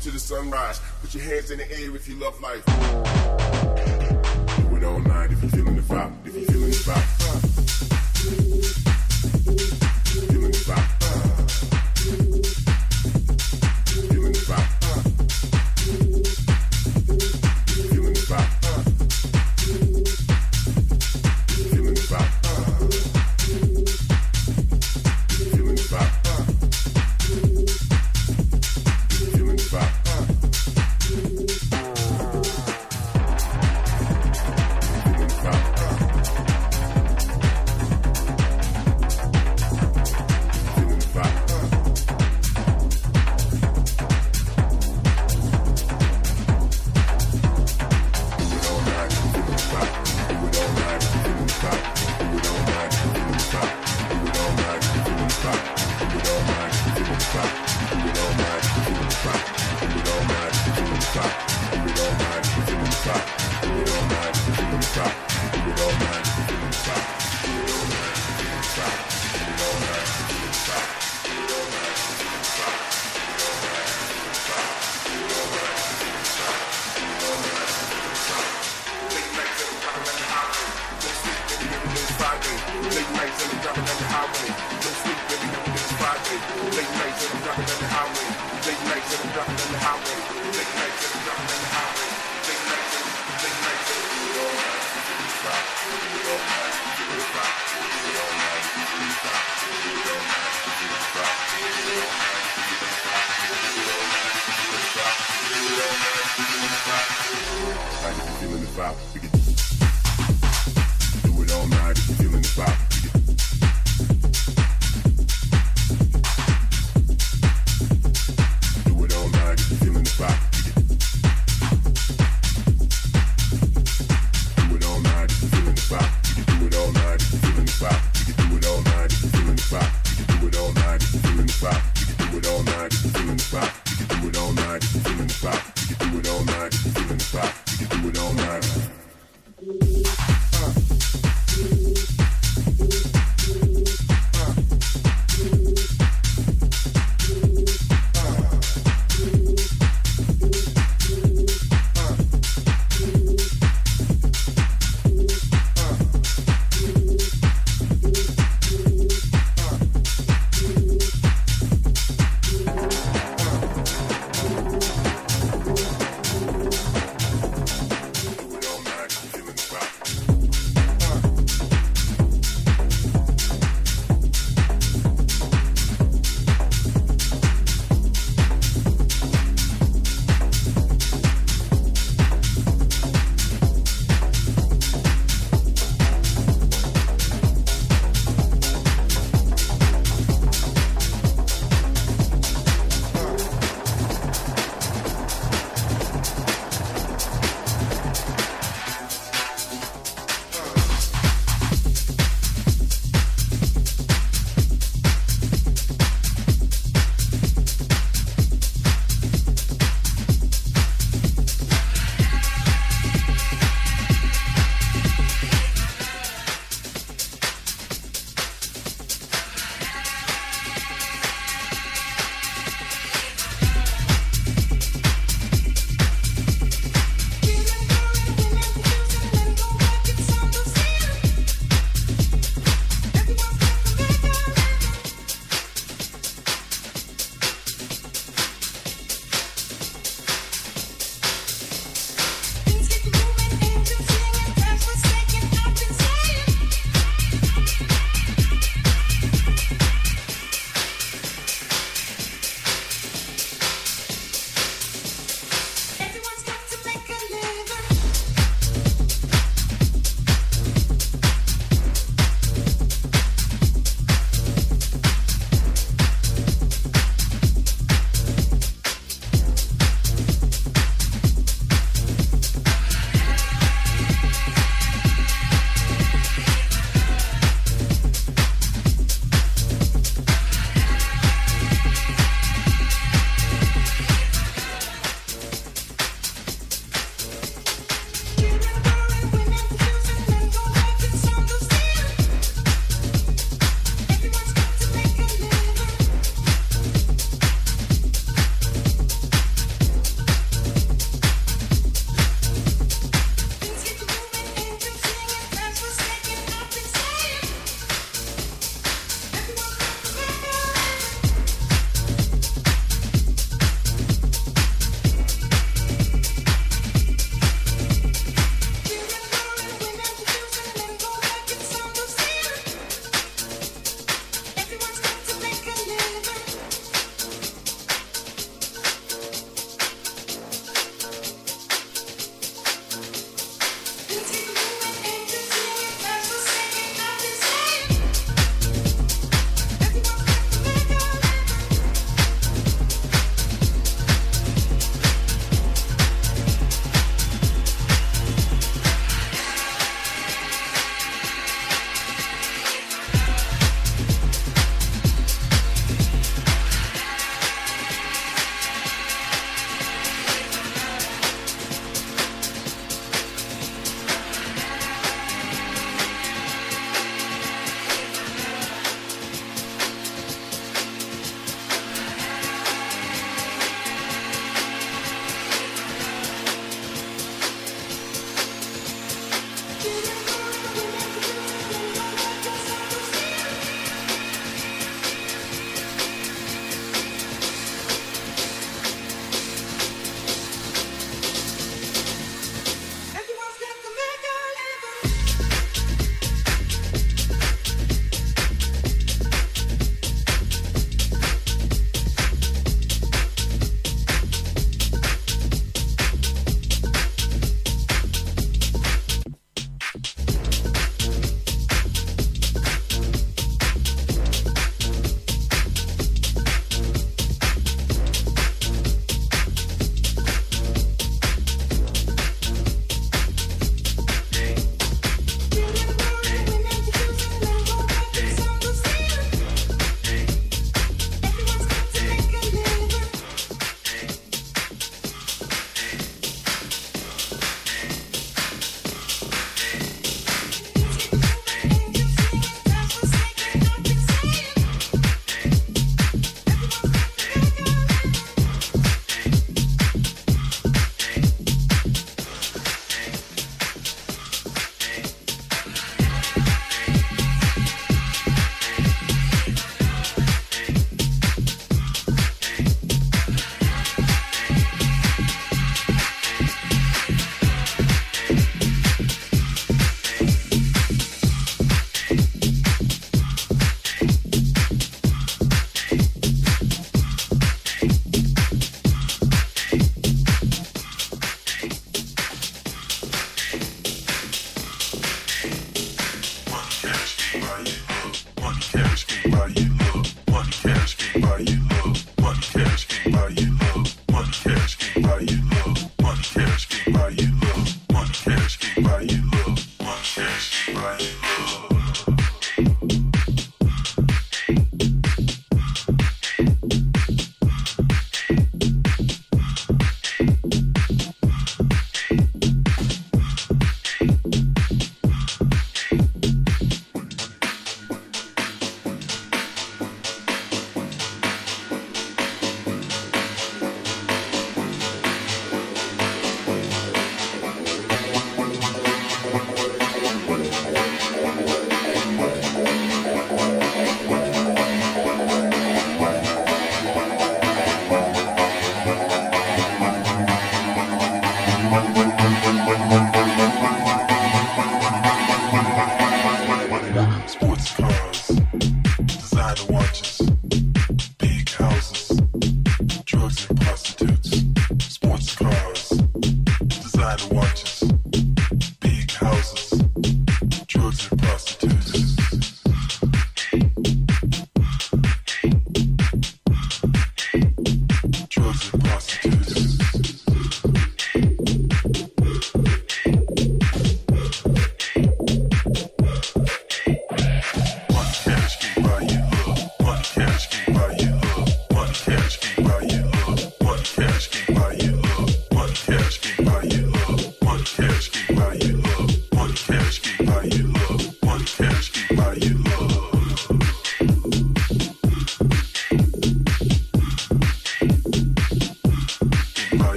sunrise. Put your hands in the air if you love life.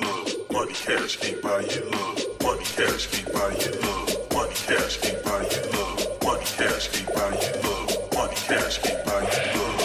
love. Money, cash can't buy love. Money, cash can't buy love. Money, cash can't buy you love. Money, cash can't buy you love. Money, cash can't buy you love.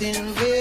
in vain.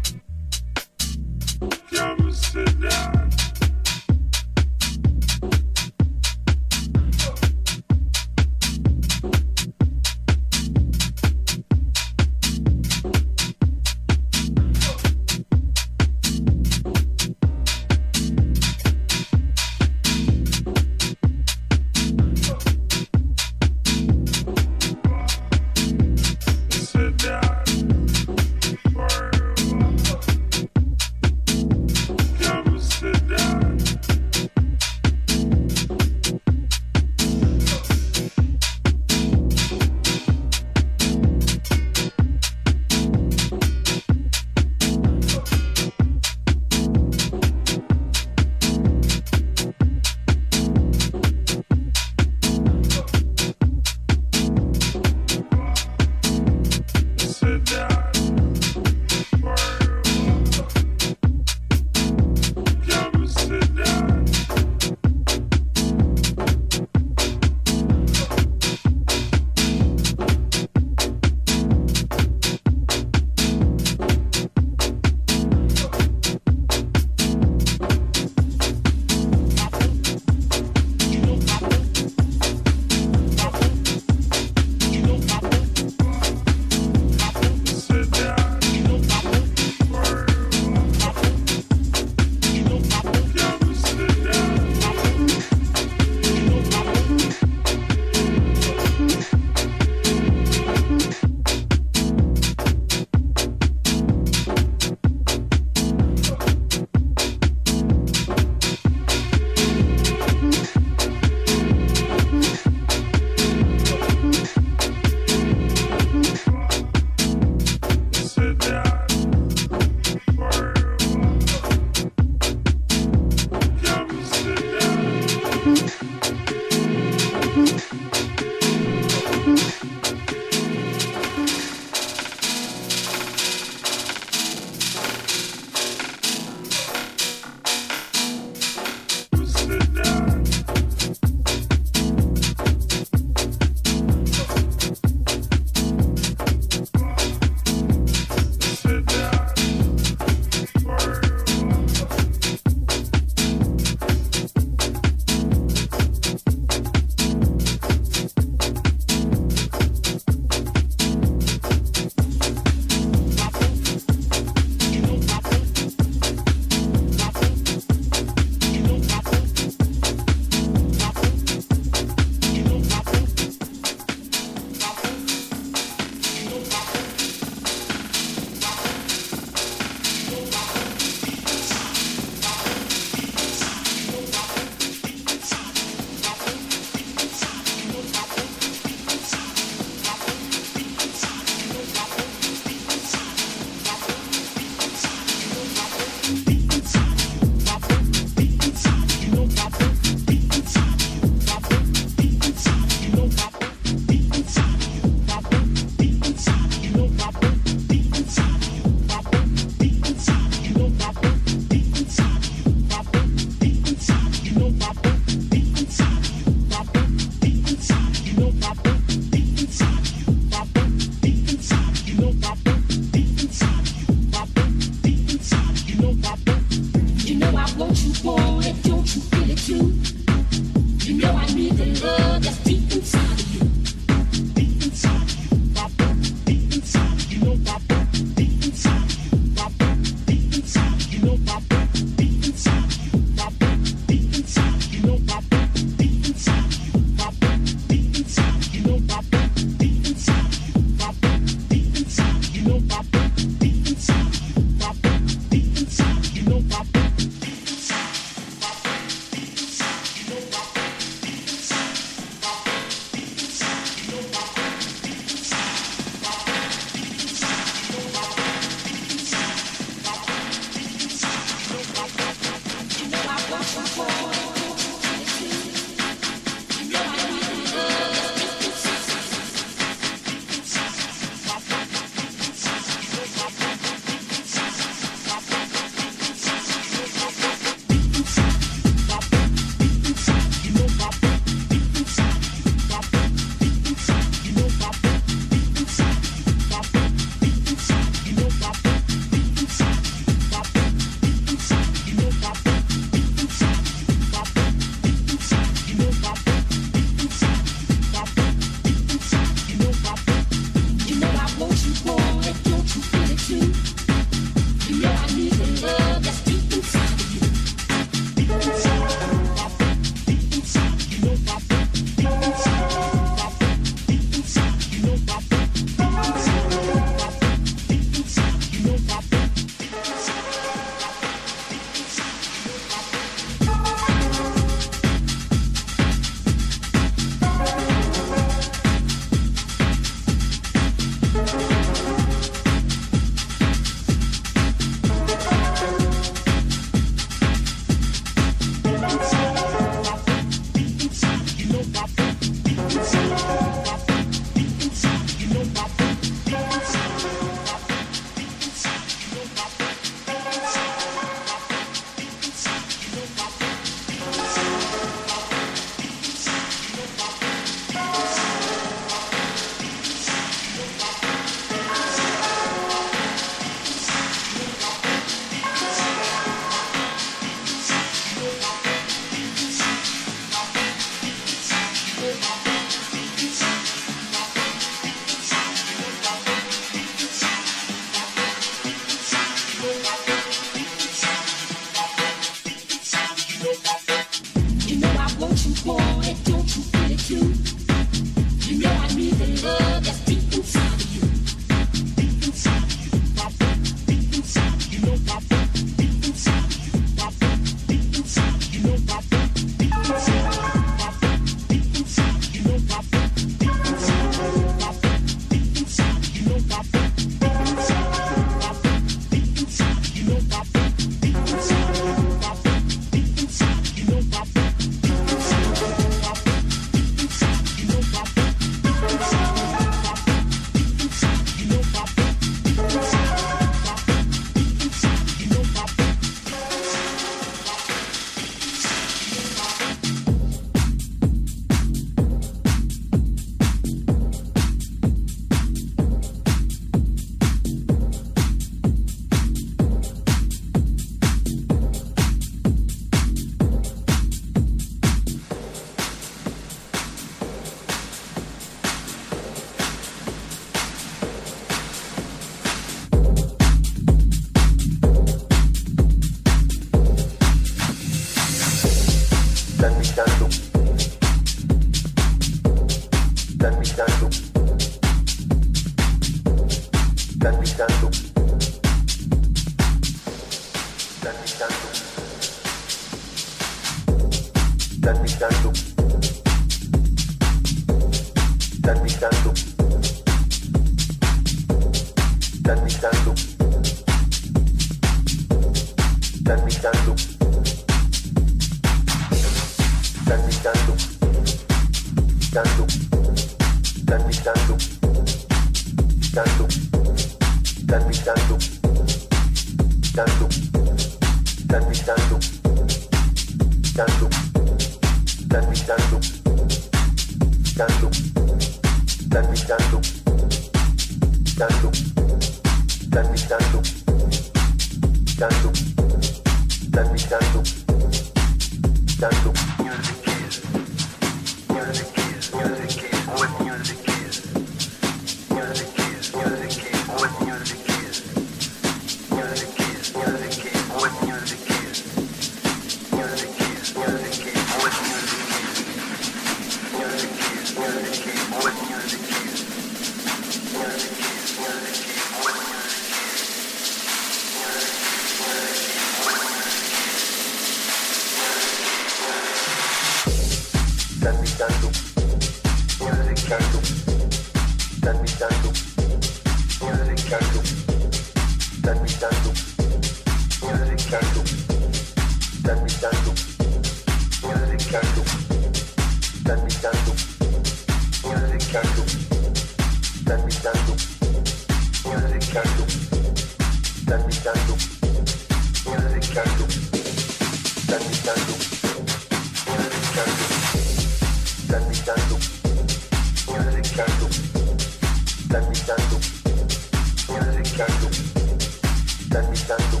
musicando,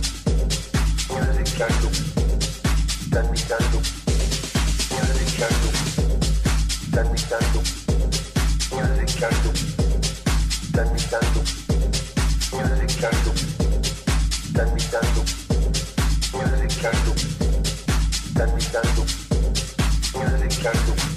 musicando, están musicando, musicando, están musicando, musicando, están musicando, musicando.